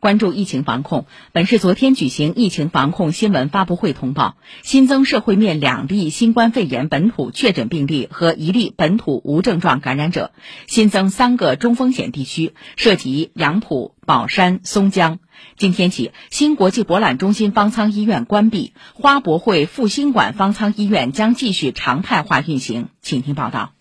关注疫情防控，本市昨天举行疫情防控新闻发布会通报，新增社会面两例新冠肺炎本土确诊病例和一例本土无症状感染者，新增三个中风险地区，涉及杨浦、宝山、松江。今天起，新国际博览中心方舱医院关闭，花博会复兴馆方舱医院将继续常态化运行。请听报道。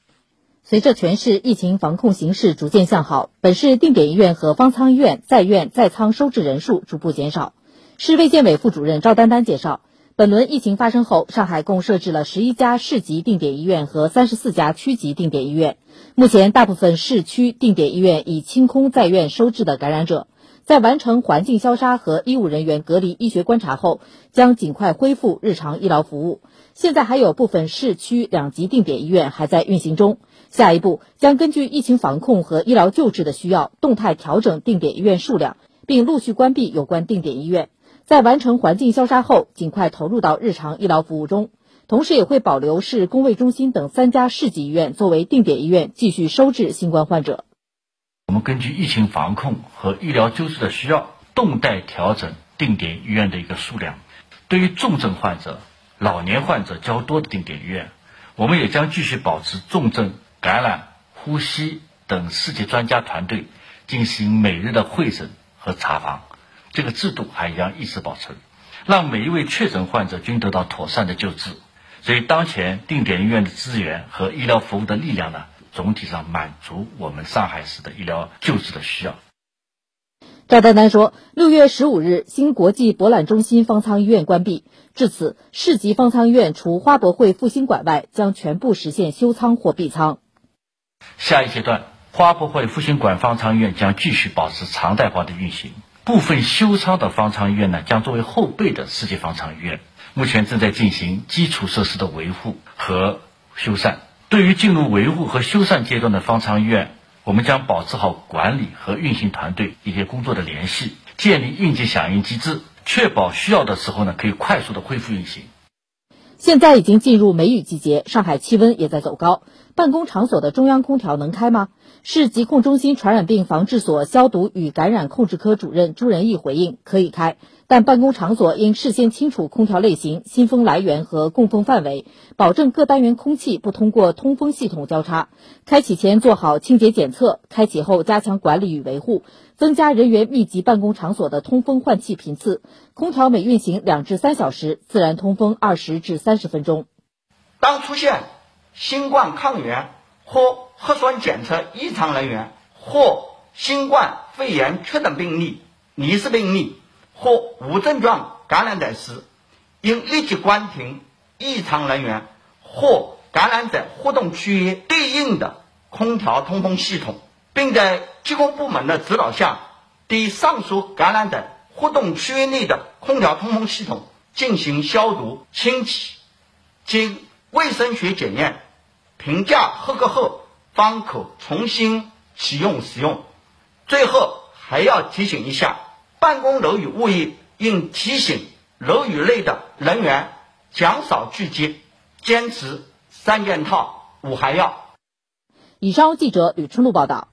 随着全市疫情防控形势逐渐向好，本市定点医院和方舱医院在院在舱收治人数逐步减少。市卫健委副主任赵丹丹介绍，本轮疫情发生后，上海共设置了十一家市级定点医院和三十四家区级定点医院。目前，大部分市区定点医院已清空在院收治的感染者，在完成环境消杀和医务人员隔离医学观察后，将尽快恢复日常医疗服务。现在还有部分市区两级定点医院还在运行中。下一步将根据疫情防控和医疗救治的需要，动态调整定点医院数量，并陆续关闭有关定点医院。在完成环境消杀后，尽快投入到日常医疗服务中。同时，也会保留市公卫中心等三家市级医院作为定点医院，继续收治新冠患者。我们根据疫情防控和医疗救治的需要，动态调整定点医院的一个数量。对于重症患者、老年患者较多的定点医院，我们也将继续保持重症。感染、呼吸等四级专家团队进行每日的会诊和查房，这个制度还将一直保持，让每一位确诊患者均得到妥善的救治。所以，当前定点医院的资源和医疗服务的力量呢，总体上满足我们上海市的医疗救治的需要。赵丹丹说，六月十五日，新国际博览中心方舱医院关闭，至此，市级方舱医院除花博会复兴馆外，将全部实现休舱或闭舱。下一阶段，花博会复兴馆方舱医院将继续保持常态化的运行。部分休舱的方舱医院呢，将作为后备的世界方舱医院。目前正在进行基础设施的维护和修缮。对于进入维护和修缮阶段的方舱医院，我们将保持好管理和运行团队一些工作的联系，建立应急响应机制，确保需要的时候呢，可以快速的恢复运行。现在已经进入梅雨季节，上海气温也在走高。办公场所的中央空调能开吗？市疾控中心传染病防治所消毒与感染控制科主任朱仁义回应：可以开，但办公场所应事先清楚空调类型、新风来源和供风范围，保证各单元空气不通过通风系统交叉。开启前做好清洁检测，开启后加强管理与维护，增加人员密集办公场所的通风换气频次。空调每运行两至三小时，自然通风二十至三十分钟。当出现新冠抗原或核酸检测异常人员或新冠肺炎确诊病例、疑似病例或无症状感染者时，应立即关停异常人员或感染者活动区域对应的空调通风系统，并在疾控部门的指导下，对上述感染者活动区域内的空调通风系统进行消毒清洗，经卫生学检验。评价合格后，方可重新启用使用。最后还要提醒一下，办公楼宇物业应提醒楼宇内的人员减少聚集，坚持三件套、五还要。以上记者吕春露报道。